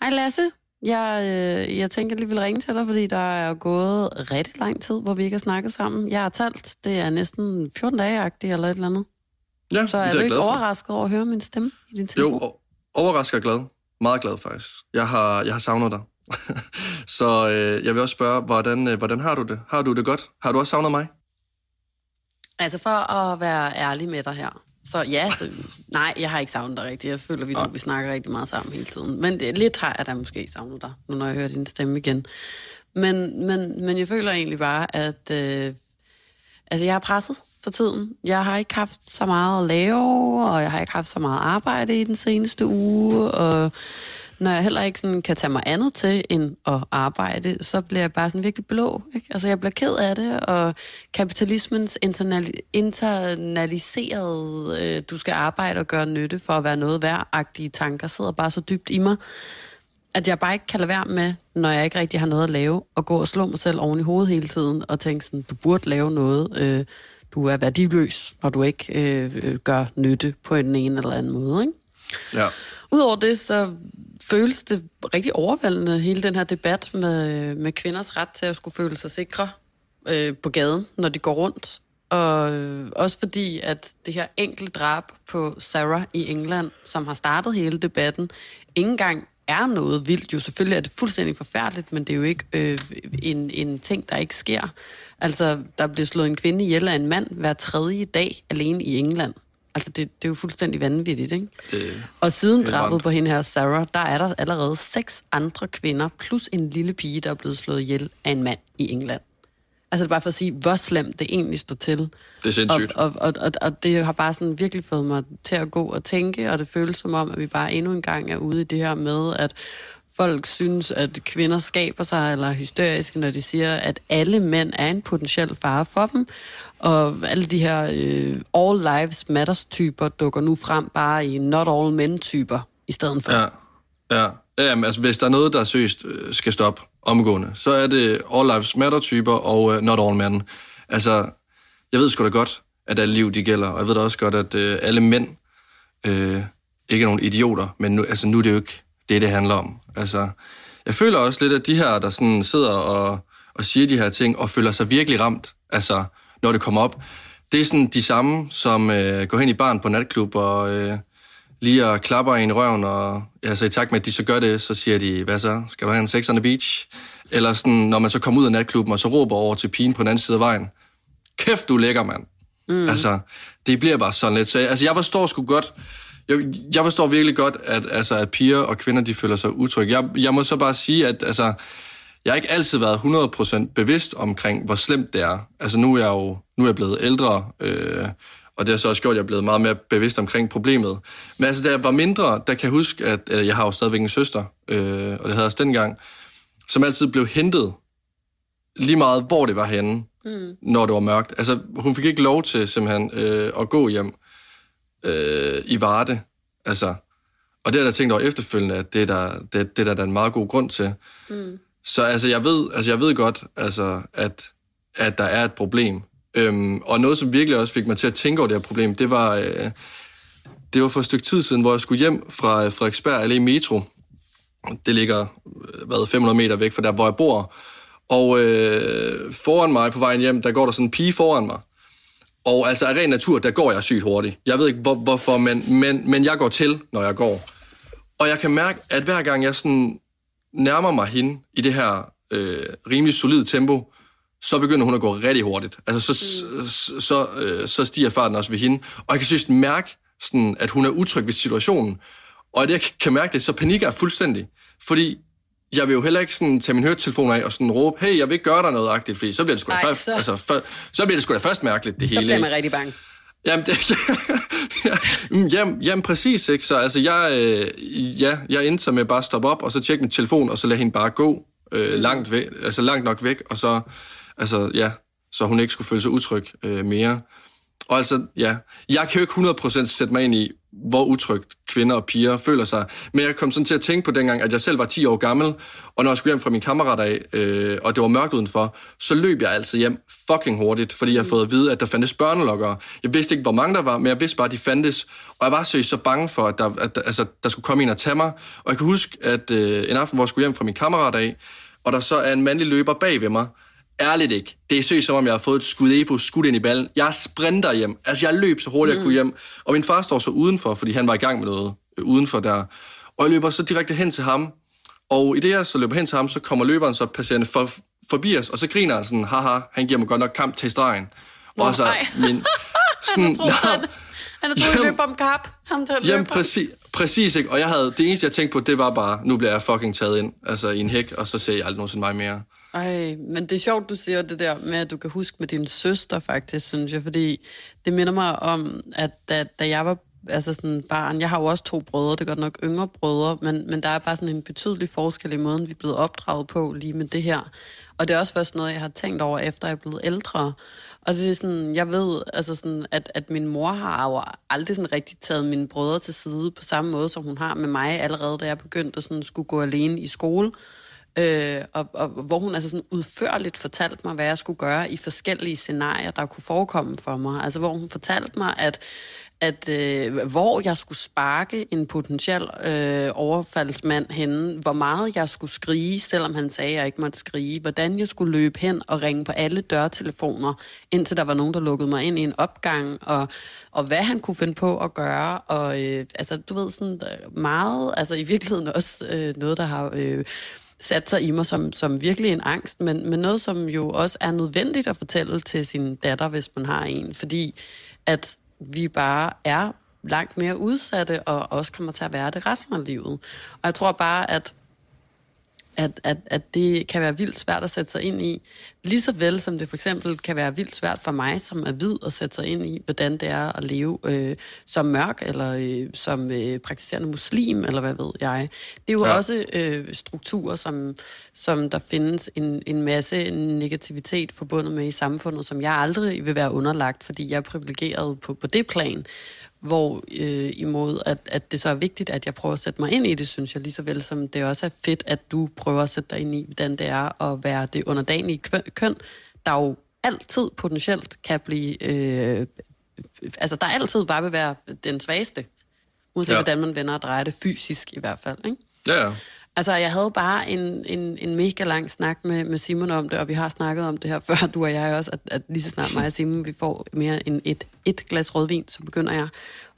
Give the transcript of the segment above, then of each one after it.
Hej Lasse. Jeg, øh, jeg tænker, jeg lige vil ringe til dig, fordi der er gået rigtig lang tid, hvor vi ikke har snakket sammen. Jeg har talt, det er næsten 14 dage-agtigt eller et eller andet. Ja, Så er det du jeg ikke overrasket over at høre min stemme i din telefon? Jo, o- overrasker glad. Meget glad faktisk. Jeg har, jeg har savnet dig. så øh, jeg vil også spørge, hvordan, øh, hvordan har du det? Har du det godt? Har du også savnet mig? Altså for at være ærlig med dig her. Så ja, så, nej, jeg har ikke savnet dig rigtigt. Jeg føler, vi to vi snakker rigtig meget sammen hele tiden. Men det, lidt har jeg da måske savnet dig, nu når jeg hører din stemme igen. Men, men, men jeg føler egentlig bare, at øh, altså, jeg er presset for tiden. Jeg har ikke haft så meget at lave, og jeg har ikke haft så meget arbejde i den seneste uge, og når jeg heller ikke sådan kan tage mig andet til end at arbejde, så bliver jeg bare sådan virkelig blå. Ikke? Altså jeg bliver ked af det, og kapitalismens internali- internaliserede, øh, du skal arbejde og gøre nytte for at være noget værd-agtige tanker, sidder bare så dybt i mig, at jeg bare ikke kan lade være med, når jeg ikke rigtig har noget at lave, og gå og slå mig selv oven i hovedet hele tiden, og tænke sådan, du burde lave noget, øh, du er værdiløs, når du ikke øh, øh, gør nytte på en ene eller anden måde. Ikke? Ja. Udover det, så føles det rigtig overvældende, hele den her debat med, med kvinders ret til at skulle føle sig sikre øh, på gaden, når de går rundt. Og øh, også fordi, at det her enkelte drab på Sarah i England, som har startet hele debatten, ikke engang er noget vildt. Jo, selvfølgelig er det fuldstændig forfærdeligt, men det er jo ikke øh, en, en ting, der ikke sker. Altså, der bliver slået en kvinde ihjel af en mand hver tredje dag alene i England. Altså, det, det er jo fuldstændig vanvittigt, ikke? Øh, Og siden drabet på hende her, Sarah, der er der allerede seks andre kvinder, plus en lille pige, der er blevet slået ihjel af en mand i England. Altså det er bare for at sige, hvor slemt det egentlig står til. det er Og, sindssygt. og, og, og, og det har bare sådan virkelig fået mig til at gå og tænke, og det føles som om, at vi bare endnu en gang er ude i det her med, at folk synes, at kvinder skaber sig eller er hysteriske, når de siger, at alle mænd er en potentiel fare for dem. Og alle de her øh, all lives matters typer dukker nu frem bare i not all men typer i stedet for. Ja, ja. Jamen, altså, hvis der er noget, der søst øh, skal stoppe omgående, så er det All Lives Matter-typer og uh, Not All Men. Altså, jeg ved sgu da godt, at alle liv de gælder, og jeg ved da også godt, at øh, alle mænd øh, ikke er nogen idioter, men nu, altså, nu er det jo ikke det, det handler om. Altså, jeg føler også lidt, at de her, der sådan sidder og, og siger de her ting, og føler sig virkelig ramt, altså, når det kommer op, det er sådan de samme, som øh, går hen i barn på natklub og øh, lige og klapper en i røven, og altså, i takt med, at de så gør det, så siger de, hvad så, skal du have en sex on the beach? Eller sådan, når man så kommer ud af natklubben, og så råber over til pigen på den anden side af vejen, kæft, du er lækker, mand. Mm. Altså, det bliver bare sådan lidt. Så, altså, jeg forstår sgu godt, jeg, jeg forstår virkelig godt, at, altså, at piger og kvinder, de føler sig utrygge. Jeg, jeg må så bare sige, at altså, jeg har ikke altid været 100% bevidst omkring, hvor slemt det er. Altså, nu er jeg jo nu er jeg blevet ældre, øh, og det har så også gjort, at jeg er blevet meget mere bevidst omkring problemet. Men altså, da jeg var mindre, der kan jeg huske, at øh, jeg har jo stadigvæk en søster, øh, og det havde jeg også dengang, som altid blev hentet lige meget, hvor det var henne, mm. når det var mørkt. Altså, hun fik ikke lov til simpelthen øh, at gå hjem øh, i Varde. Altså, og det har jeg tænkt over efterfølgende, at det er der, det, det er der, er en meget god grund til. Mm. Så altså, jeg ved, altså, jeg ved godt, altså, at, at der er et problem. Øhm, og noget, som virkelig også fik mig til at tænke over det her problem, det var, øh, det var for et stykke tid siden, hvor jeg skulle hjem fra Frederiksberg Allé Metro. Det ligger øh, hvad, 500 meter væk fra der, hvor jeg bor. Og øh, foran mig på vejen hjem, der går der sådan en pige foran mig. Og altså af ren natur, der går jeg sygt hurtigt. Jeg ved ikke, hvor, hvorfor, men, men, men jeg går til, når jeg går. Og jeg kan mærke, at hver gang jeg sådan nærmer mig hende i det her øh, rimelig solide tempo, så begynder hun at gå rigtig hurtigt. Altså, så, mm. så, så, øh, så stiger farten også ved hende. Og jeg kan synes mærke, sådan, at hun er utryg ved situationen. Og at jeg kan mærke det, så panikker jeg fuldstændig. Fordi jeg vil jo heller ikke sådan tage min høretelefon af og sådan råbe, hey, jeg vil ikke gøre dig noget agtigt, fordi så bliver det sgu da Nej, først, så- altså, for, så bliver det sgu da først mærkeligt, det Så hele. bliver ikke? man rigtig bange. Jamen, det, ja, jamen, jamen, præcis, ikke? Så altså, jeg, øh, ja, jeg endte så med bare at stoppe op, og så tjekke min telefon, og så lade hende bare gå øh, mm. langt, væk, altså langt nok væk, og så, altså, ja, så hun ikke skulle føle sig utryg øh, mere. Og altså, ja, jeg kan jo ikke 100% sætte mig ind i, hvor utrygt kvinder og piger føler sig. Men jeg kom sådan til at tænke på dengang, at jeg selv var 10 år gammel, og når jeg skulle hjem fra min kammerat af, øh, og det var mørkt udenfor, så løb jeg altid hjem fucking hurtigt, fordi jeg havde fået at vide, at der fandtes børnelokkere. Jeg vidste ikke, hvor mange der var, men jeg vidste bare, at de fandtes. Og jeg var seriøst så bange for, at der, at, altså, der skulle komme en og tage mig. Og jeg kan huske, at øh, en aften, hvor jeg skulle hjem fra min kammerat af, og der så er en mandlig løber bag ved mig, Ærligt ikke. Det er seriøst, som om jeg har fået et skud Ebo skudt ind i ballen. Jeg sprinter hjem. Altså, jeg løb så hurtigt, jeg kunne hjem. Og min far står så udenfor, fordi han var i gang med noget øh, udenfor der. Og jeg løber så direkte hen til ham. Og i det, jeg så løber hen til ham, så kommer løberen så passerende for, forbi os, og så griner han sådan, haha, han giver mig godt nok kamp til stregen. Og så min... Sådan, han har troet, han, han har troet, løb om kap. Ham der jamen, præcis, præcis, ikke? Og jeg havde, det eneste, jeg tænkte på, det var bare, nu bliver jeg fucking taget ind, altså i en hæk, og så ser jeg aldrig nogensinde mig mere. Ej, men det er sjovt, du siger det der med, at du kan huske med din søster, faktisk, synes jeg, fordi det minder mig om, at da, da jeg var altså sådan barn, jeg har jo også to brødre, det er godt nok yngre brødre, men, men der er bare sådan en betydelig forskel i måden, vi er blevet opdraget på lige med det her. Og det er også først noget, jeg har tænkt over, efter jeg er blevet ældre. Og det er sådan, jeg ved, altså sådan, at, at min mor har jo aldrig sådan rigtig taget mine brødre til side på samme måde, som hun har med mig, allerede da jeg begyndte at sådan skulle gå alene i skole. Øh, og, og hvor hun altså sådan udførligt fortalte mig, hvad jeg skulle gøre i forskellige scenarier, der kunne forekomme for mig. Altså hvor hun fortalte mig, at at øh, hvor jeg skulle sparke en potentiel øh, overfaldsmand henne, hvor meget jeg skulle skrige, selvom han sagde, at jeg ikke måtte skrige, hvordan jeg skulle løbe hen og ringe på alle dørtelefoner, indtil der var nogen, der lukkede mig ind i en opgang, og, og hvad han kunne finde på at gøre, og øh, altså, du ved, sådan øh, meget, altså i virkeligheden også øh, noget, der har... Øh, sat sig i mig som, som virkelig en angst, men, men noget, som jo også er nødvendigt at fortælle til sin datter, hvis man har en, fordi at vi bare er langt mere udsatte, og også kommer til at være det resten af livet. Og jeg tror bare, at at, at, at det kan være vildt svært at sætte sig ind i. Lige så vel som det for eksempel kan være vildt svært for mig, som er hvid, at sætte sig ind i, hvordan det er at leve øh, som mørk, eller øh, som øh, praktiserende muslim, eller hvad ved jeg. Det er jo ja. også øh, strukturer, som, som der findes en, en masse negativitet forbundet med i samfundet, som jeg aldrig vil være underlagt, fordi jeg er privilegeret på, på det plan hvor øh, imod, at, at det så er vigtigt, at jeg prøver at sætte mig ind i det, synes jeg, lige så vel som det også er fedt, at du prøver at sætte dig ind i, hvordan det er at være det underdanige køn, der jo altid potentielt kan blive... Øh, altså, der altid bare vil være den svageste, uanset ja. hvordan man vender og drejer det fysisk i hvert fald, ikke? Ja, ja. Altså, jeg havde bare en, en, en mega lang snak med, med Simon om det, og vi har snakket om det her før, du og jeg også, at, at lige så snart mig og Simon, vi får mere end et, et glas rødvin, så begynder jeg at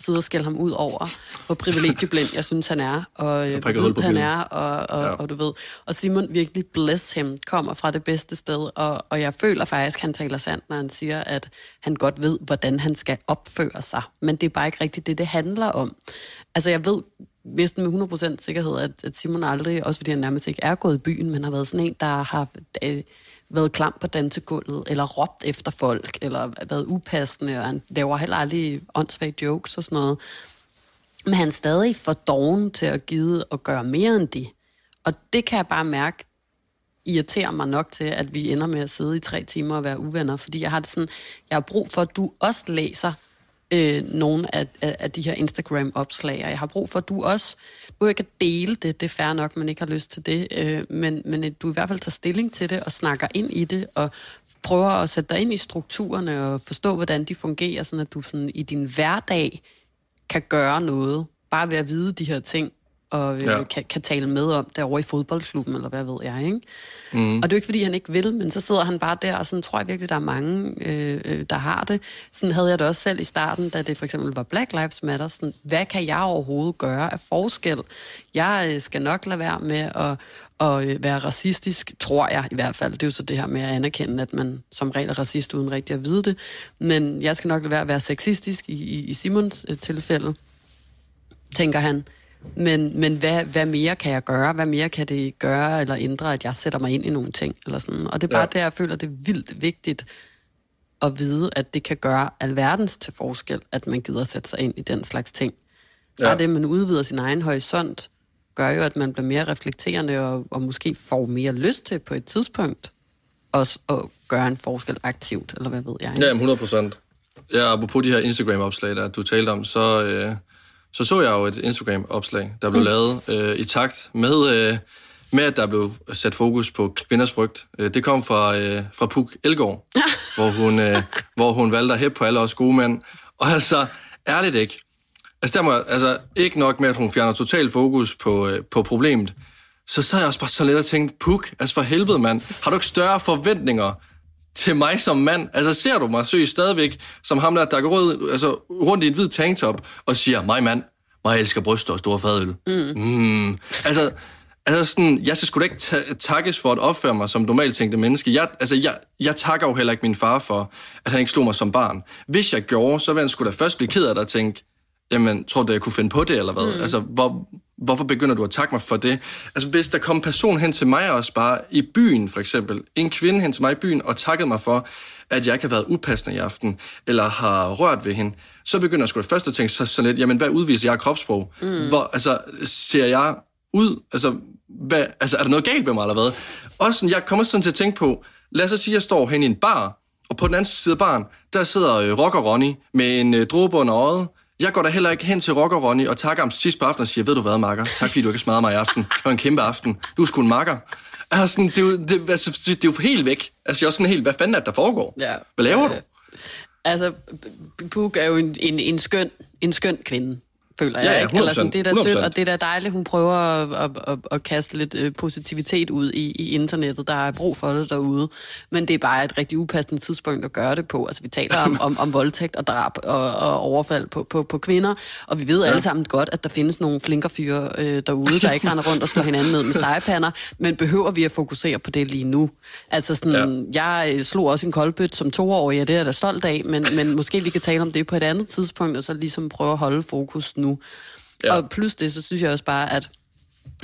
sidde og skælde ham ud over, hvor privilegieblind jeg synes, han er, og øh, han er, og, og, ja. og, og, du ved. Og Simon virkelig bless him, kommer fra det bedste sted, og, og jeg føler faktisk, at han taler sandt, når han siger, at han godt ved, hvordan han skal opføre sig. Men det er bare ikke rigtigt det, det handler om. Altså, jeg ved næsten med 100% sikkerhed, at, at Simon aldrig, også fordi han nærmest ikke er gået i byen, men har været sådan en, der har øh, været klam på dansegulvet, eller råbt efter folk, eller været upassende, og han laver heller aldrig åndssvage jokes og sådan noget. Men han er stadig for doven til at give og gøre mere end det. Og det kan jeg bare mærke, irriterer mig nok til, at vi ender med at sidde i tre timer og være uvenner, fordi jeg har det sådan, jeg har brug for, at du også læser øh, nogle af, af, af de her Instagram-opslag. Og jeg har brug for, at du også, du ikke at dele det, det er fair nok, man ikke har lyst til det, øh, men, men du i hvert fald tager stilling til det og snakker ind i det, og prøver at sætte dig ind i strukturerne og forstå, hvordan de fungerer, sådan at du sådan i din hverdag kan gøre noget, bare ved at vide de her ting, og øh, ja. kan, kan tale med om derovre i fodboldklubben, eller hvad ved jeg, ikke? Mm. Og det er jo ikke, fordi han ikke vil, men så sidder han bare der, og sådan tror jeg virkelig, der er mange, øh, øh, der har det. Sådan havde jeg det også selv i starten, da det for eksempel var Black Lives Matter. Sådan, hvad kan jeg overhovedet gøre af forskel? Jeg øh, skal nok lade være med at, at øh, være racistisk, tror jeg i hvert fald. Det er jo så det her med at anerkende, at man som regel er racist uden rigtig at vide det. Men jeg skal nok lade være at være sexistisk i, i, i Simons øh, tilfælde, tænker han. Men, men hvad, hvad mere kan jeg gøre? Hvad mere kan det gøre eller ændre, at jeg sætter mig ind i nogle ting? Eller sådan. Og det er bare ja. der, jeg føler, det er vildt vigtigt at vide, at det kan gøre alverdens til forskel, at man gider at sætte sig ind i den slags ting. Ja. Bare det, man udvider sin egen horisont, gør jo, at man bliver mere reflekterende og, og måske får mere lyst til på et tidspunkt også at gøre en forskel aktivt, eller hvad ved jeg. Ja, 100 procent. Ja, apropos de her Instagram-opslag, der du talte om, så... Øh så så jeg jo et Instagram-opslag, der blev mm. lavet øh, i takt med, øh, med, at der blev sat fokus på kvinders frygt. Øh, det kom fra, øh, fra Puk Elgård, hvor, hun, øh, hvor hun valgte at hæppe på alle os gode mænd. Og altså, ærligt ikke. Altså, der må, altså, ikke nok med, at hun fjerner total fokus på, øh, på problemet, så sad jeg også bare så lidt og tænkte, Puk, altså for helvede, mand, har du ikke større forventninger til mig som mand? Altså, ser du mig søge stadigvæk som ham der, der går rundt, altså, rundt i en hvid tanktop og siger, mig mand, mig elsker bryster og store fadøl. Mm. Mm. Altså, altså sådan, jeg skal sgu da ikke takkes for at opføre mig som normalt tænkte menneske. Jeg, altså, jeg, jeg takker jo heller ikke min far for, at han ikke slog mig som barn. Hvis jeg gjorde, så ville han sgu da først blive ked af det og tænke, jamen, tror du, jeg kunne finde på det, eller hvad? Mm. Altså, hvor, hvorfor begynder du at takke mig for det? Altså, hvis der kom en person hen til mig også bare i byen, for eksempel, en kvinde hen til mig i byen og takkede mig for, at jeg ikke har været upassende i aften, eller har rørt ved hende, så begynder jeg sgu det første at tænke så, så lidt, jamen, hvad udviser jeg kropssprog? Mm. Hvor, altså, ser jeg ud? Altså, hvad, altså, er der noget galt med mig, eller hvad? Også sådan, jeg kommer sådan til at tænke på, lad os sige, at jeg står hen i en bar, og på den anden side af baren, der sidder øh, Rocker Ronny med en øh, dråbe under øjet, jeg går da heller ikke hen til Rocker Ronny og takker ham sidst på aftenen og siger, ved du hvad, Marker? Tak fordi du ikke smadret mig i aften. Det var en kæmpe aften. Du er sgu en makker. Altså, det, er jo, det, altså, det er jo helt væk. Altså, jeg er sådan helt, hvad fanden er det, der foregår? Ja. Hvad laver du? Altså, Puk er jo en, en, en, skøn, en skøn kvinde føler jeg. Ja, ja, ikke? Eller sådan, det er da sødt, og det er da dejligt, hun prøver at, at, at, at kaste lidt øh, positivitet ud i, i internettet. Der er brug for det derude. Men det er bare et rigtig upassende tidspunkt at gøre det på. Altså, vi taler om, om, om voldtægt og drab og, og overfald på, på, på kvinder, og vi ved ja. alle sammen godt, at der findes nogle flinker fyre øh, derude, der ikke render rundt og slår hinanden ned med stegepander, men behøver vi at fokusere på det lige nu? Altså, sådan, ja. jeg øh, slog også en koldbøt som toårig, og det er jeg da stolt af, men, men måske vi kan tale om det på et andet tidspunkt, og så ligesom prøve at holde fokus nu nu. Ja. Og plus det, så synes jeg også bare, at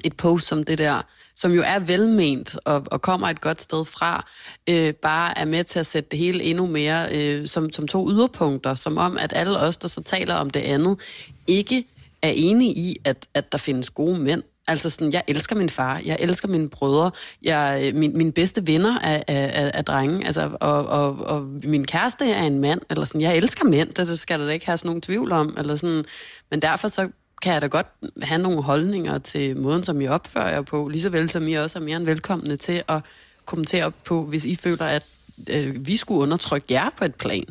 et post som det der, som jo er velment og, og kommer et godt sted fra, øh, bare er med til at sætte det hele endnu mere øh, som, som to yderpunkter, som om, at alle os, der så taler om det andet, ikke er enige i, at, at der findes gode mænd. Altså sådan, jeg elsker min far, jeg elsker mine brødre, jeg, øh, min, mine bedste venner er, er, er, er drenge, altså, og, og, og min kæreste er en mand, eller sådan, jeg elsker mænd, det skal der da ikke have sådan nogen tvivl om, eller sådan, men derfor så kan jeg da godt have nogle holdninger til måden, som I opfører jer på, lige så vel som I også er mere end velkomne til at kommentere på, hvis I føler, at øh, vi skulle undertrykke jer på et plan.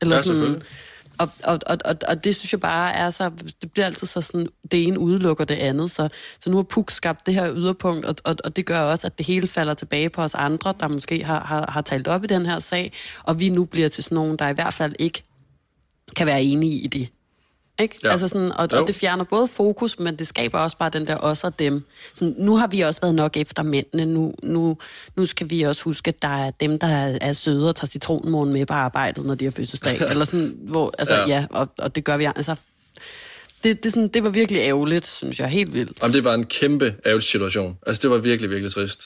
Eller ja, sådan, og, og, og, og, og det synes jeg bare er så, det bliver altid så sådan, det ene udelukker det andet. Så, så nu har Puk skabt det her yderpunkt, og, og, og det gør også, at det hele falder tilbage på os andre, der måske har, har, har talt op i den her sag, og vi nu bliver til sådan nogen, der i hvert fald ikke kan være enige i det. Ikke? Ja. Altså sådan, og, og det fjerner både fokus, men det skaber også bare den der os og dem. Så nu har vi også været nok efter mændene. Nu, nu, nu skal vi også huske, at der er dem, der er, er søde og tager citronmånen med på arbejdet, når de har fødselsdag. Eller sådan, hvor, altså, ja. ja og, og det gør vi altså det, det, sådan, det var virkelig ærgerligt, synes jeg. Helt vildt. Jamen, det var en kæmpe ærgerlig situation. Altså, det var virkelig, virkelig trist.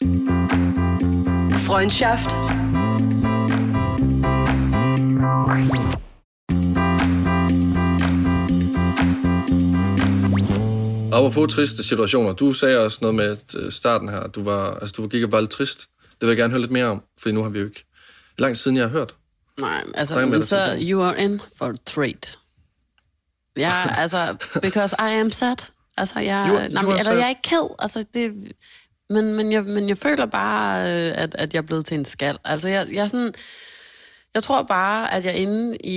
Freundschaft. På triste situationer. Du sagde også noget med øh, starten her. Du var, altså, du gik og var lidt trist. Det vil jeg gerne høre lidt mere om, for nu har vi jo ikke... Lang siden jeg har hørt. Nej, altså, men så you are in for a treat. Ja, altså, because I am sad. Altså, jeg, you, you nej, eller, jeg er ikke ked. Altså, det, men, men, jeg, men jeg føler bare, øh, at, at jeg er blevet til en skal. Altså, jeg, jeg er sådan... Jeg tror bare, at jeg er inde i,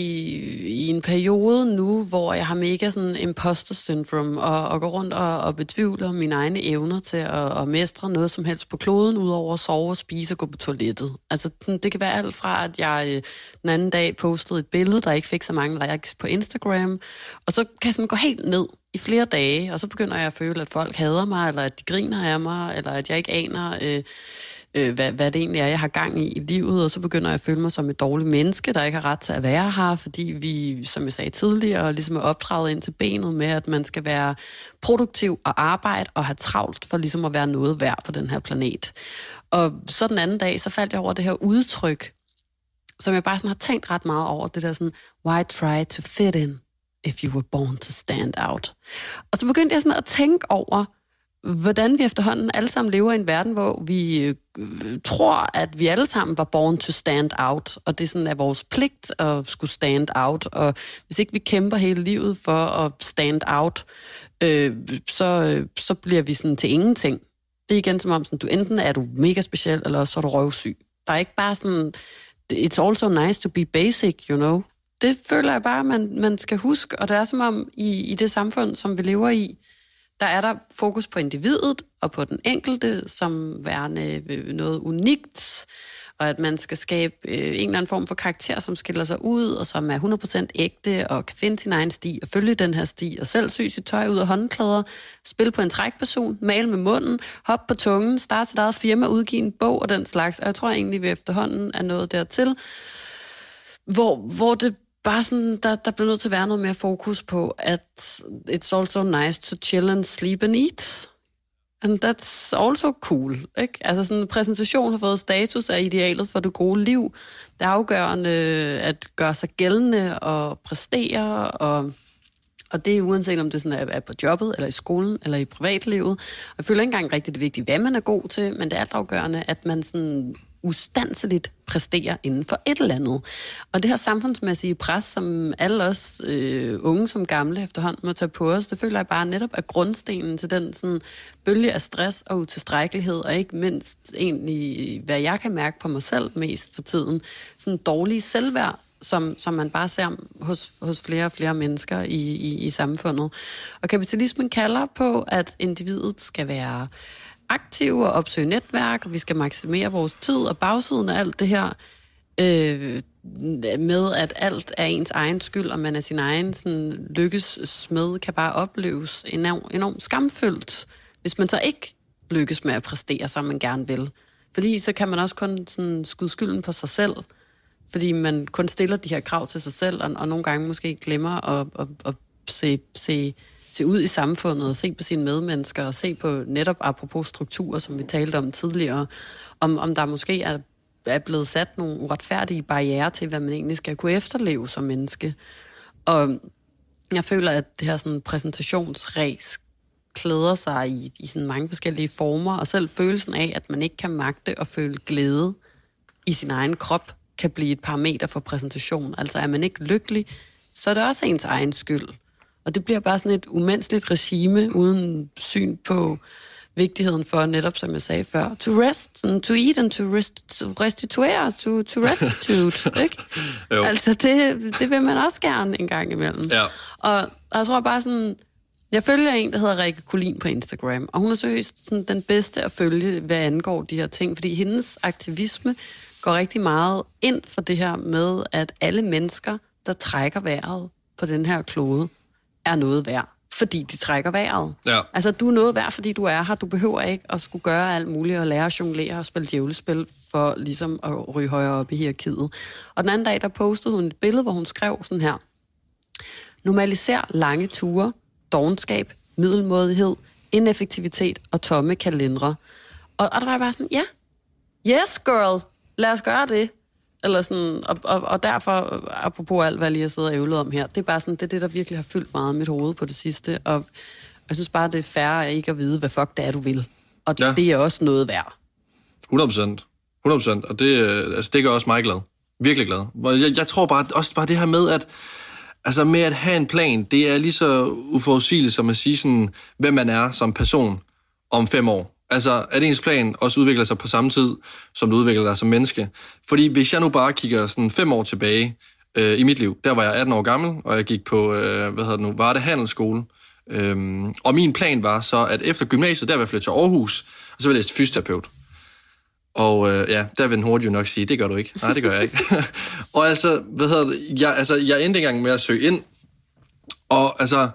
i en periode nu, hvor jeg har mega sådan imposter syndrome, og, og går rundt og, og betvivler mine egne evner til at, at mestre noget som helst på kloden, udover at sove, og spise og gå på toilettet. Altså, det kan være alt fra, at jeg øh, den anden dag postede et billede, der ikke fik så mange likes på Instagram, og så kan jeg sådan gå helt ned i flere dage, og så begynder jeg at føle, at folk hader mig, eller at de griner af mig, eller at jeg ikke aner... Øh, øh, hvad, hvad det egentlig er, jeg har gang i i livet, og så begynder jeg at føle mig som et dårligt menneske, der ikke har ret til at være her, fordi vi, som jeg sagde tidligere, ligesom er opdraget ind til benet med, at man skal være produktiv og arbejde og have travlt for ligesom at være noget værd på den her planet. Og så den anden dag, så faldt jeg over det her udtryk, som jeg bare sådan har tænkt ret meget over, det der sådan, why try to fit in if you were born to stand out? Og så begyndte jeg sådan at tænke over, hvordan vi efterhånden alle sammen lever i en verden, hvor vi øh, tror, at vi alle sammen var born to stand out, og det sådan er vores pligt at skulle stand out, og hvis ikke vi kæmper hele livet for at stand out, øh, så, øh, så bliver vi sådan til ingenting. Det er igen som om, sådan, du enten er du mega speciel, eller så er du røvsyg. Der er ikke bare sådan, it's also nice to be basic, you know. Det føler jeg bare, man, man skal huske, og det er som om i, i det samfund, som vi lever i, der er der fokus på individet og på den enkelte som værende øh, noget unikt, og at man skal skabe øh, en eller anden form for karakter, som skiller sig ud, og som er 100% ægte, og kan finde sin egen sti, og følge den her sti, og selv sy sit tøj ud af håndklæder, spille på en trækperson, male med munden, hoppe på tungen, starte sit eget firma, udgive en bog og den slags. Og jeg tror egentlig, vi efterhånden er nået dertil, hvor, hvor det bare sådan, der, der bliver nødt til at være noget mere fokus på, at it's also nice to chill and sleep and eat. And that's also cool. Ikke? Altså sådan en præsentation har fået status af idealet for det gode liv. Det er afgørende at gøre sig gældende og præstere, og, og det er uanset om det sådan er, er på jobbet, eller i skolen, eller i privatlivet. Og jeg føler ikke engang rigtigt det er vigtigt, hvad man er god til, men det er altafgørende, at man sådan ustandsligt præstere inden for et eller andet. Og det her samfundsmæssige pres, som alle os øh, unge som gamle efterhånden må tage på os, det føler jeg bare netop er grundstenen til den sådan, bølge af stress og utilstrækkelighed, og ikke mindst egentlig, hvad jeg kan mærke på mig selv mest for tiden, sådan dårlig selvværd, som, som man bare ser hos, hos flere og flere mennesker i, i, i samfundet. Og kapitalismen kalder på, at individet skal være aktive og opsøge netværk, og vi skal maksimere vores tid, og bagsiden af alt det her, øh, med at alt er ens egen skyld, og man er sin egen sådan, lykkes smed, kan bare opleves enormt, enorm skamfyldt, hvis man så ikke lykkes med at præstere, som man gerne vil. Fordi så kan man også kun sådan, skyde skylden på sig selv, fordi man kun stiller de her krav til sig selv, og, og nogle gange måske glemmer at, at, at se, se se ud i samfundet og se på sine medmennesker og se på netop apropos strukturer, som vi talte om tidligere, om, om der måske er, er blevet sat nogle uretfærdige barriere til, hvad man egentlig skal kunne efterleve som menneske. Og jeg føler, at det her sådan præsentationsræs klæder sig i, i sådan mange forskellige former, og selv følelsen af, at man ikke kan magte at føle glæde i sin egen krop, kan blive et parameter for præsentation. Altså er man ikke lykkelig, så er det også ens egen skyld. Og det bliver bare sådan et umenneskeligt regime uden syn på vigtigheden for netop, som jeg sagde før, to rest, to eat and to, rest, to restituere, to, to restitute, ikke? jo. Altså, det, det vil man også gerne en gang imellem. Ja. Og, og jeg tror bare sådan, jeg følger en, der hedder Rikke Kolin på Instagram, og hun er seriøst sådan den bedste at følge, hvad angår de her ting, fordi hendes aktivisme går rigtig meget ind for det her med, at alle mennesker, der trækker vejret på den her klode, er noget værd, fordi de trækker vejret. Ja. Altså, du er noget værd, fordi du er her. Du behøver ikke at skulle gøre alt muligt og lære at jonglere og spille djævlespil for ligesom at ryge højere op i hierarkiet. Og den anden dag, der postede hun et billede, hvor hun skrev sådan her. Normaliser lange ture, dogenskab, middelmådighed, ineffektivitet og tomme kalendere. Og, og der var jeg bare sådan, ja, yes girl, lad os gøre det. Eller sådan, og, og, og derfor, apropos alt, hvad jeg lige har siddet og ævlet om her, det er bare sådan, det er det, der virkelig har fyldt meget mit hoved på det sidste. Og jeg synes bare, det er færre ikke at vide, hvad fuck det er, du vil. Og ja. det er også noget værd. 100 procent. 100 procent. Og det, øh, altså, det gør også mig glad. Virkelig glad. Jeg, jeg tror bare, også bare det her med, at altså med at have en plan, det er lige så uforudsigeligt som at sige sådan, hvem man er som person om fem år. Altså, at ens plan også udvikler sig på samme tid, som du udvikler dig som menneske. Fordi hvis jeg nu bare kigger sådan fem år tilbage øh, i mit liv, der var jeg 18 år gammel, og jeg gik på, øh, hvad hedder det nu, var det handelsskole. Øhm, og min plan var så, at efter gymnasiet, der vil jeg flytte til Aarhus, og så vil jeg læse fysioterapeut. Og øh, ja, der vil den hurtigt jo nok sige, det gør du ikke. Nej, det gør jeg ikke. og altså, hvad hedder det, jeg, altså, jeg endte engang med at søge ind, og altså,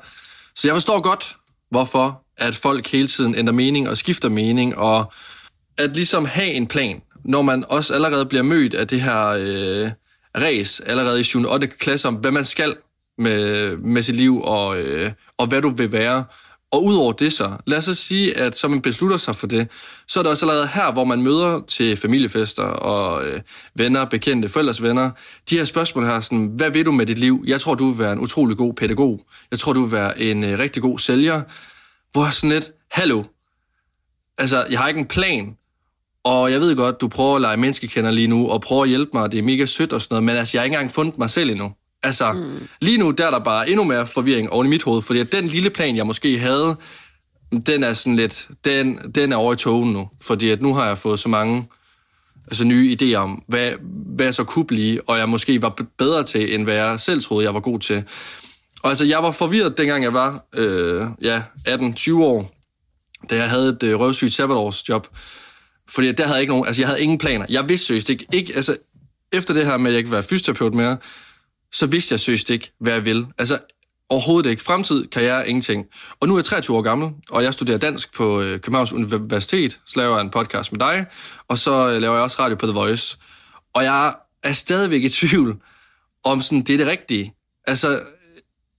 så jeg forstår godt, hvorfor at folk hele tiden ændrer mening og skifter mening, og at ligesom have en plan, når man også allerede bliver mødt af det her øh, race, allerede i 7. og 8. klasse, om hvad man skal med, med sit liv, og, øh, og hvad du vil være. Og udover det så, lad os så sige, at så man beslutter sig for det, så er det også allerede her, hvor man møder til familiefester og øh, venner, bekendte, forældres venner, de her spørgsmål her, sådan, hvad vil du med dit liv? Jeg tror, du vil være en utrolig god pædagog. Jeg tror, du vil være en øh, rigtig god sælger hvor sådan lidt, hallo, altså, jeg har ikke en plan, og jeg ved godt, du prøver at lege menneskekender lige nu, og prøver at hjælpe mig, og det er mega sødt og sådan noget, men altså, jeg har ikke engang fundet mig selv endnu. Altså, mm. lige nu der er der bare endnu mere forvirring oven i mit hoved, fordi den lille plan, jeg måske havde, den er sådan lidt, den, den er over i togen nu, fordi at nu har jeg fået så mange altså nye idéer om, hvad, hvad jeg så kunne blive, og jeg måske var bedre til, end hvad jeg selv troede, jeg var god til. Og altså, jeg var forvirret, dengang jeg var øh, ja, 18-20 år, da jeg havde et øh, røvsygt sabbatårsjob. Fordi der havde jeg ikke nogen, altså jeg havde ingen planer. Jeg vidste seriøst ikke, ikke altså, efter det her med, at jeg ikke var være fysioterapeut mere, så vidste jeg seriøst ikke, hvad jeg ville. Altså, overhovedet ikke. Fremtid, karriere, ingenting. Og nu er jeg 23 år gammel, og jeg studerer dansk på øh, Københavns Universitet, så laver jeg en podcast med dig, og så øh, laver jeg også radio på The Voice. Og jeg er stadigvæk i tvivl om sådan, det er det rigtige. Altså,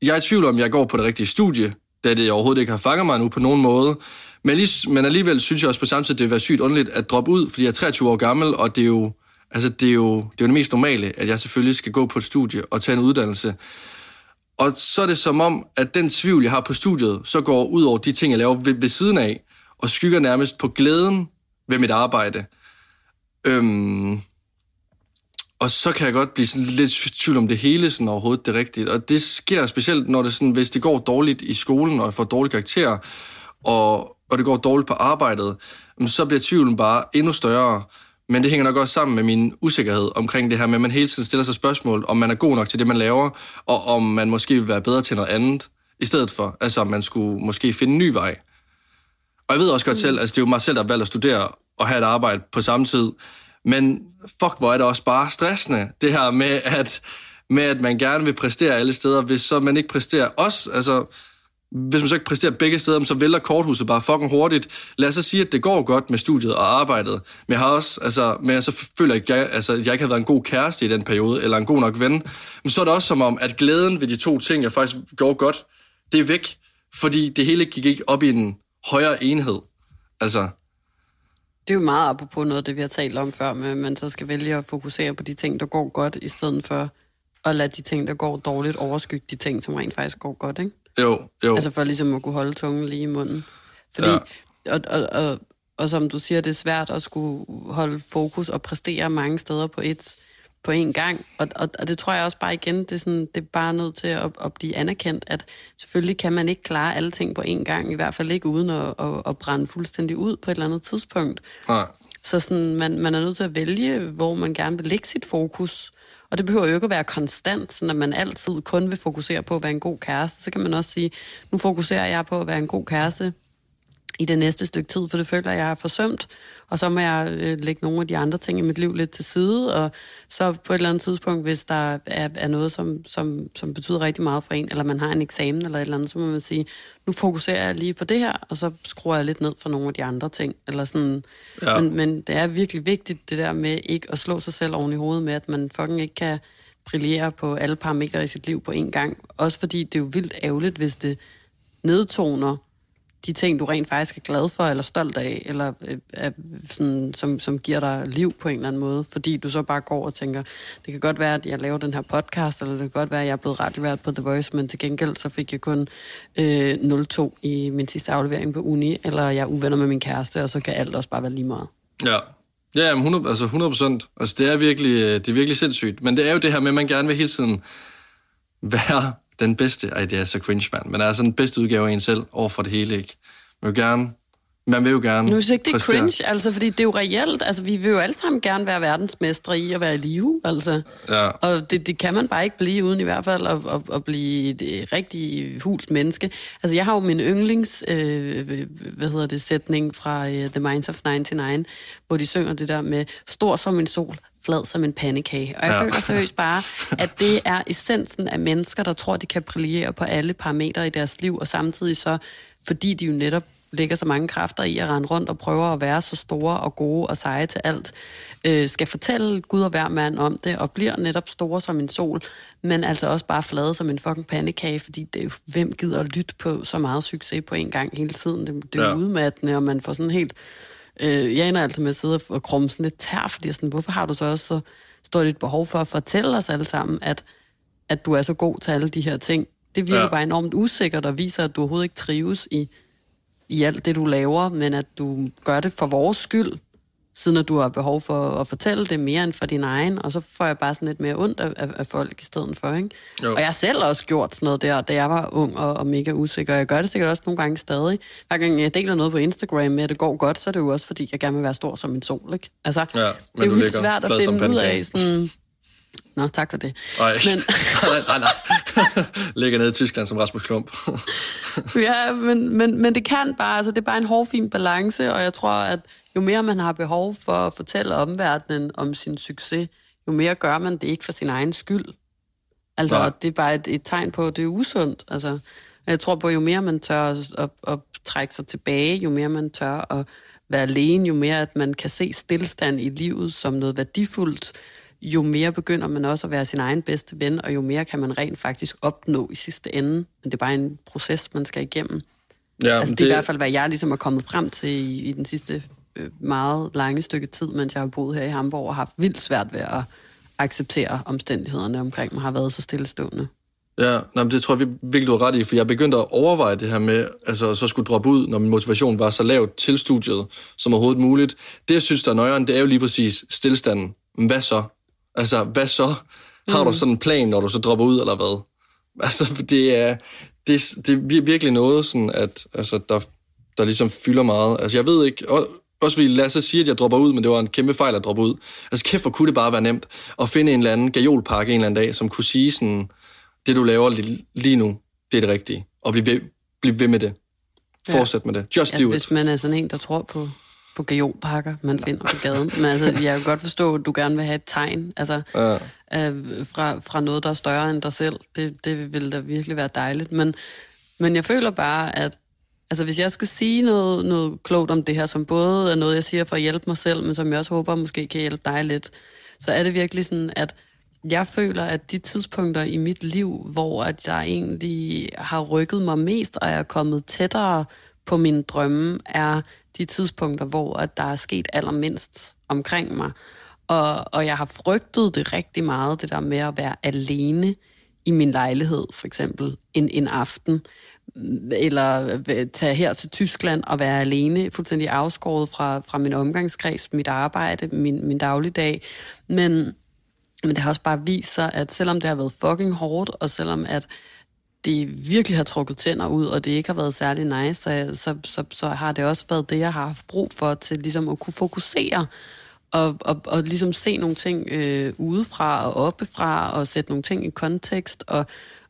jeg er i tvivl om, jeg går på det rigtige studie, da det overhovedet ikke har fanget mig nu på nogen måde. Men, lige, men alligevel synes jeg også på samme tid, det vil være sygt underligt at droppe ud, fordi jeg er 23 år gammel, og det er jo, altså det er jo, det er jo det mest normale, at jeg selvfølgelig skal gå på et studie og tage en uddannelse. Og så er det som om, at den tvivl, jeg har på studiet, så går ud over de ting, jeg laver ved, ved siden af, og skygger nærmest på glæden ved mit arbejde. Øhm, og så kan jeg godt blive sådan lidt i tvivl om det hele sådan overhovedet det rigtigt. Og det sker specielt, når det sådan, hvis det går dårligt i skolen, og jeg får dårlige karakterer, og, og det går dårligt på arbejdet, så bliver tvivlen bare endnu større. Men det hænger nok også sammen med min usikkerhed omkring det her med, at man hele tiden stiller sig spørgsmål, om man er god nok til det, man laver, og om man måske vil være bedre til noget andet, i stedet for, altså om man skulle måske finde en ny vej. Og jeg ved også godt mm. selv, altså det er jo mig selv, der har valgt at studere og have et arbejde på samme tid, men fuck, hvor er det også bare stressende, det her med, at, med at man gerne vil præstere alle steder, hvis så man ikke præsterer også, altså hvis man så ikke præsterer begge steder, så vælter korthuset bare fucking hurtigt. Lad os så sige, at det går godt med studiet og arbejdet, men jeg har også, altså, men jeg så føler jeg, jeg, altså, jeg ikke har været en god kæreste i den periode, eller en god nok ven. Men så er det også som om, at glæden ved de to ting, jeg faktisk går godt, det er væk, fordi det hele gik ikke op i en højere enhed. Altså, det er jo meget apropos noget af det, vi har talt om før, med at man så skal vælge at fokusere på de ting, der går godt, i stedet for at lade de ting, der går dårligt, overskygge de ting, som rent faktisk går godt, ikke? Jo, jo. Altså for ligesom at kunne holde tungen lige i munden. Fordi, ja. og, og, og, og som du siger, det er svært at skulle holde fokus og præstere mange steder på et på en gang. Og, og, og det tror jeg også bare igen, det er, sådan, det er bare nødt til at, at blive anerkendt, at selvfølgelig kan man ikke klare alle ting på en gang, i hvert fald ikke uden at, at, at brænde fuldstændig ud på et eller andet tidspunkt. Nej. Så sådan, man, man er nødt til at vælge, hvor man gerne vil lægge sit fokus. Og det behøver jo ikke at være konstant, sådan at man altid kun vil fokusere på at være en god kæreste. Så kan man også sige, nu fokuserer jeg på at være en god kæreste i det næste stykke tid, for det føler jeg, jeg har forsømt. Og så må jeg øh, lægge nogle af de andre ting i mit liv lidt til side, og så på et eller andet tidspunkt, hvis der er, er noget, som, som, som betyder rigtig meget for en, eller man har en eksamen eller et eller andet, så må man sige, nu fokuserer jeg lige på det her, og så skruer jeg lidt ned for nogle af de andre ting. Eller sådan. Ja. Men, men det er virkelig vigtigt, det der med ikke at slå sig selv oven i hovedet med, at man fucking ikke kan brillere på alle parametre i sit liv på en gang. Også fordi det er jo vildt ærgerligt, hvis det nedtoner de ting, du rent faktisk er glad for, eller stolt af, eller øh, er sådan, som, som giver dig liv på en eller anden måde, fordi du så bare går og tænker, det kan godt være, at jeg laver den her podcast, eller det kan godt være, at jeg er blevet radiovært på The Voice, men til gengæld så fik jeg kun øh, 0-2 i min sidste aflevering på uni, eller jeg er uvenner med min kæreste, og så kan alt også bare være lige meget. Ja, Ja, 100, altså 100 procent. Altså, det er, virkelig, øh, det er virkelig sindssygt. Men det er jo det her med, at man gerne vil hele tiden være den bedste, ej det er så cringe, man, men altså den bedste udgave af en selv over for det hele, ikke? Man vil gerne, man vil jo gerne Nu synes ikke, det er cringe, altså, fordi det er jo reelt. Altså, vi vil jo alle sammen gerne være verdensmestre i at være i live, altså. Ja. Og det, det kan man bare ikke blive, uden i hvert fald at, at, at blive et rigtig hult menneske. Altså, jeg har jo min yndlings, øh, hvad hedder det, sætning fra uh, The Minds of 99, hvor de synger det der med, stor som en sol, flad som en pandekage. Og jeg ja. føler seriøst bare, at det er essensen af mennesker, der tror, de kan brillere på alle parametre i deres liv, og samtidig så, fordi de jo netop lægger så mange kræfter i at rende rundt og prøver at være så store og gode og seje til alt, øh, skal fortælle Gud og hver mand om det, og bliver netop store som en sol, men altså også bare flade som en fucking pandekage, fordi det er jo, hvem gider at lytte på så meget succes på en gang hele tiden. Det, det er ja. udmattende, og man får sådan helt Øh, jeg ender altså med at sidde og krumme sådan lidt tær, fordi sådan, hvorfor har du så også så stort et behov for at fortælle os alle sammen, at, at du er så god til alle de her ting? Det virker ja. bare enormt usikkert og viser, at du overhovedet ikke trives i i alt det, du laver, men at du gør det for vores skyld, siden at du har behov for at fortælle det mere end for din egen, og så får jeg bare sådan lidt mere ondt af, af folk i stedet for, ikke? Jo. Og jeg har selv også gjort sådan noget der, da jeg var ung og, og mega usikker, og jeg gør det sikkert også nogle gange stadig. Hver gang jeg deler noget på Instagram med, at det går godt, så er det jo også, fordi jeg gerne vil være stor som en sol, ikke? Altså, ja, det er jo helt svært at finde ud af sådan... Nå, tak for det. Nej, men... nej, nej, nej. Ligger nede i Tyskland som Rasmus Klump. ja, men, men, men det kan bare, altså det er bare en hårfin balance, og jeg tror, at jo mere man har behov for at fortælle omverdenen om sin succes, jo mere gør man det ikke for sin egen skyld. Altså, Nej. det er bare et, et tegn på, at det er usundt. Altså, jeg tror på, jo mere man tør at, at, at trække sig tilbage, jo mere man tør at være alene, jo mere at man kan se stillstand i livet som noget værdifuldt, jo mere begynder man også at være sin egen bedste ven, og jo mere kan man rent faktisk opnå i sidste ende. Men det er bare en proces, man skal igennem. Ja, altså, det, det er i hvert fald, hvad jeg ligesom er kommet frem til i, i den sidste øh, meget lange stykke tid, mens jeg har boet her i Hamburg og haft vildt svært ved at acceptere omstændighederne omkring mig, har været så stillestående. Ja, nej, men det tror jeg virkelig, du har ret i, for jeg begyndte at overveje det her med, altså så skulle droppe ud, når min motivation var så lavt til studiet som overhovedet muligt. Det, jeg synes, der er nøjeren, det er jo lige præcis stillestanden. Men hvad så? Altså, hvad så? Har mm. du sådan en plan, når du så dropper ud, eller hvad? Altså, det er, det, det er virkelig noget, sådan at, altså, der, der ligesom fylder meget. Altså, jeg ved ikke, også fordi Lasse siger, at jeg dropper ud, men det var en kæmpe fejl at droppe ud. Altså kæft, hvor kunne det bare være nemt at finde en eller anden gajolpakke en eller anden dag, som kunne sige sådan, det du laver lige, lige nu, det er det rigtige. Og blive ved, blive ved med det. Fortsæt ja. med det. Just altså, do it. Hvis man er sådan en, der tror på, på gajolpakker, man finder på gaden. Men altså, jeg kan godt forstå, at du gerne vil have et tegn altså, ja. øh, fra, fra noget, der er større end dig selv. Det, det vil da virkelig være dejligt. Men, men jeg føler bare, at Altså hvis jeg skal sige noget, noget klogt om det her, som både er noget, jeg siger for at hjælpe mig selv, men som jeg også håber måske kan hjælpe dig lidt, så er det virkelig sådan, at jeg føler, at de tidspunkter i mit liv, hvor at jeg egentlig har rykket mig mest, og jeg er kommet tættere på mine drømme, er de tidspunkter, hvor at der er sket allermindst omkring mig. Og, og jeg har frygtet det rigtig meget, det der med at være alene i min lejlighed, for eksempel en, en aften eller tage her til Tyskland og være alene, fuldstændig afskåret fra, fra min omgangskreds, mit arbejde, min, min dagligdag. Men, men det har også bare vist sig, at selvom det har været fucking hårdt, og selvom at det virkelig har trukket tænder ud, og det ikke har været særlig nice, så, så, så, så har det også været det, jeg har haft brug for til ligesom at kunne fokusere og, og, og ligesom se nogle ting øh, udefra og oppefra, og sætte nogle ting i kontekst, og,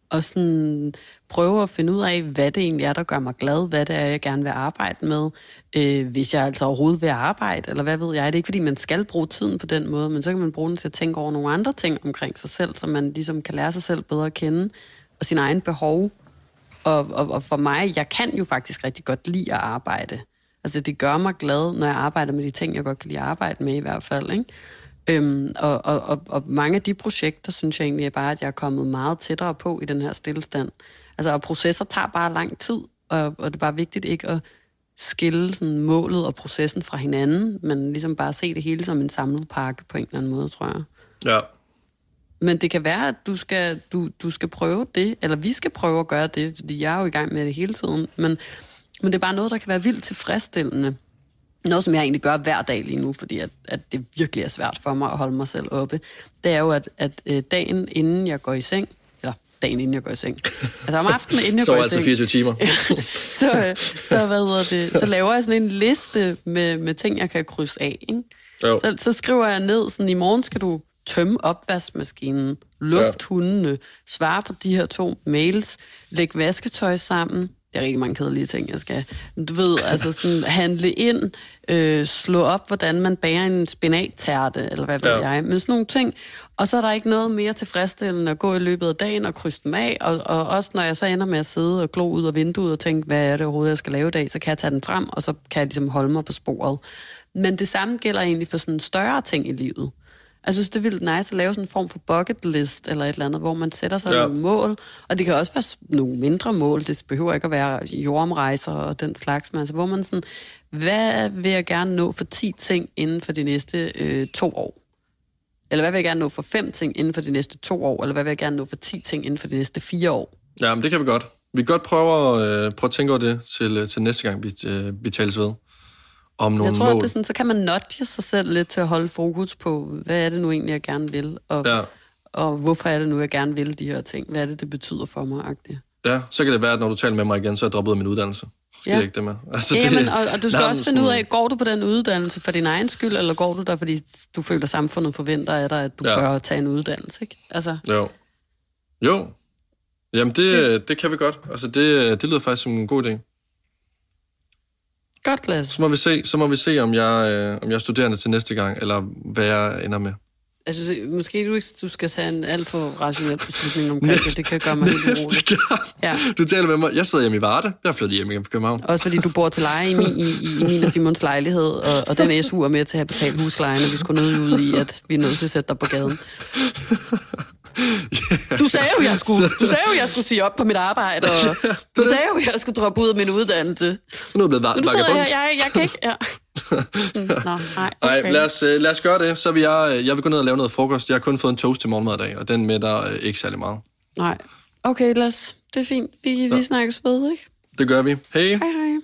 og sådan prøve at finde ud af, hvad det egentlig er, der gør mig glad, hvad det er, jeg gerne vil arbejde med, øh, hvis jeg altså overhovedet vil arbejde, eller hvad ved jeg. Det er ikke, fordi man skal bruge tiden på den måde, men så kan man bruge den til at tænke over nogle andre ting omkring sig selv, så man ligesom kan lære sig selv bedre at kende, og sin egen behov. Og, og, og for mig, jeg kan jo faktisk rigtig godt lide at arbejde. Altså, det gør mig glad, når jeg arbejder med de ting, jeg godt kan lide at arbejde med i hvert fald, ikke? Øhm, og, og, og, og mange af de projekter, synes jeg egentlig bare, at jeg er kommet meget tættere på i den her stillestand. Altså, og processer tager bare lang tid, og, og det er bare vigtigt ikke at skille sådan, målet og processen fra hinanden, men ligesom bare se det hele som en samlet pakke på en eller anden måde, tror jeg. Ja. Men det kan være, at du skal, du, du skal prøve det, eller vi skal prøve at gøre det, fordi jeg er jo i gang med det hele tiden, men, men det er bare noget, der kan være vildt tilfredsstillende. Noget, som jeg egentlig gør hver dag lige nu, fordi at, at det virkelig er svært for mig at holde mig selv oppe, det er jo, at, at øh, dagen inden jeg går i seng, dagen inden jeg går i seng. Altså om aftenen inden jeg går i altså seng. Så altså 24 timer. så, så, hvad hedder det, så laver jeg sådan en liste med, med ting, jeg kan krydse af. Ikke? Jo. Så, så skriver jeg ned, sådan i morgen skal du tømme opvaskemaskinen, luft hundene, svare på de her to mails, lægge vasketøj sammen, det er rigtig mange kedelige ting, jeg skal. Du ved, altså sådan handle ind, øh, slå op, hvordan man bager en spinattærte, eller hvad ved ja. jeg. Men sådan nogle ting. Og så er der ikke noget mere tilfredsstillende at gå i løbet af dagen og krydse dem af. Og, og også når jeg så ender med at sidde og glo ud af vinduet og tænke, hvad er det overhovedet, jeg skal lave i dag, så kan jeg tage den frem, og så kan jeg ligesom holde mig på sporet. Men det samme gælder egentlig for sådan større ting i livet. Jeg synes, det er vildt nice at lave sådan en form for bucket list eller et eller andet, hvor man sætter sig ja. nogle mål. Og det kan også være nogle mindre mål. Det behøver ikke at være jordomrejser og den slags. Men altså, hvor man sådan, hvad vil jeg gerne nå for 10 ting inden for de næste øh, to år? Eller hvad vil jeg gerne nå for fem ting inden for de næste to år? Eller hvad vil jeg gerne nå for 10 ting inden for de næste fire år? Ja, men det kan vi godt. Vi kan godt prøve at, øh, prøve at tænke over det til, øh, til næste gang, vi, øh, vi tales ved. Om nogle Jeg tror, mål. at det sådan, så kan man nudge sig selv lidt til at holde fokus på, hvad er det nu egentlig, jeg gerne vil, og, Ja. og hvorfor er det nu, jeg gerne vil de her ting. Hvad er det, det betyder for mig? -agtigt. ja, så kan det være, at når du taler med mig igen, så er jeg droppet ud af min uddannelse. Skal Ja. jeg ikke det med. Altså, Jamen, og, og du skal Nej, også finde ud af, går du på den uddannelse for din egen skyld, eller går du der, fordi du føler, samfundet forventer af dig, at du ja. bør tage en uddannelse, ikke? Altså, Jo. Jo. Jamen, det, det... det kan vi godt. Altså, det, det lyder faktisk som en god idé. Godt, Lasse. Så må vi se, så må vi se om, jeg, øh, om jeg er studerende til næste gang, eller hvad jeg ender med. Altså, så- måske du ikke du skal tage en alt for rationel beslutning omkring det. Det kan gøre mig helt urolig. Ja. Du taler med mig. Jeg sidder hjemme i Varde. Jeg er flyttet hjem igen fra København. Også fordi du bor til leje i min, i, i min og Simons lejlighed, og, og den SU er med til at have betalt huslejen, og vi skulle nødt ud i, at vi er nødt til at sætte dig på gaden. Du sagde jo, jeg skulle, du sagde jo, jeg skulle sige op på mit arbejde, og du sagde jo, jeg skulle droppe ud af min uddannelse. Nu er blevet Så nu sidder vagabond. jeg, jeg, kan ikke... Ja. Nå, nej, okay. lad os, øh, lad os gøre det. Så vil jeg, øh, jeg vil gå ned og lave noget frokost. Jeg har kun fået en toast til morgenmad i dag, og den med der øh, ikke særlig meget. Nej. Okay, Las. Det er fint. Vi, vi snakkes ved, ikke? Det gør vi. Hej. Hej, hej.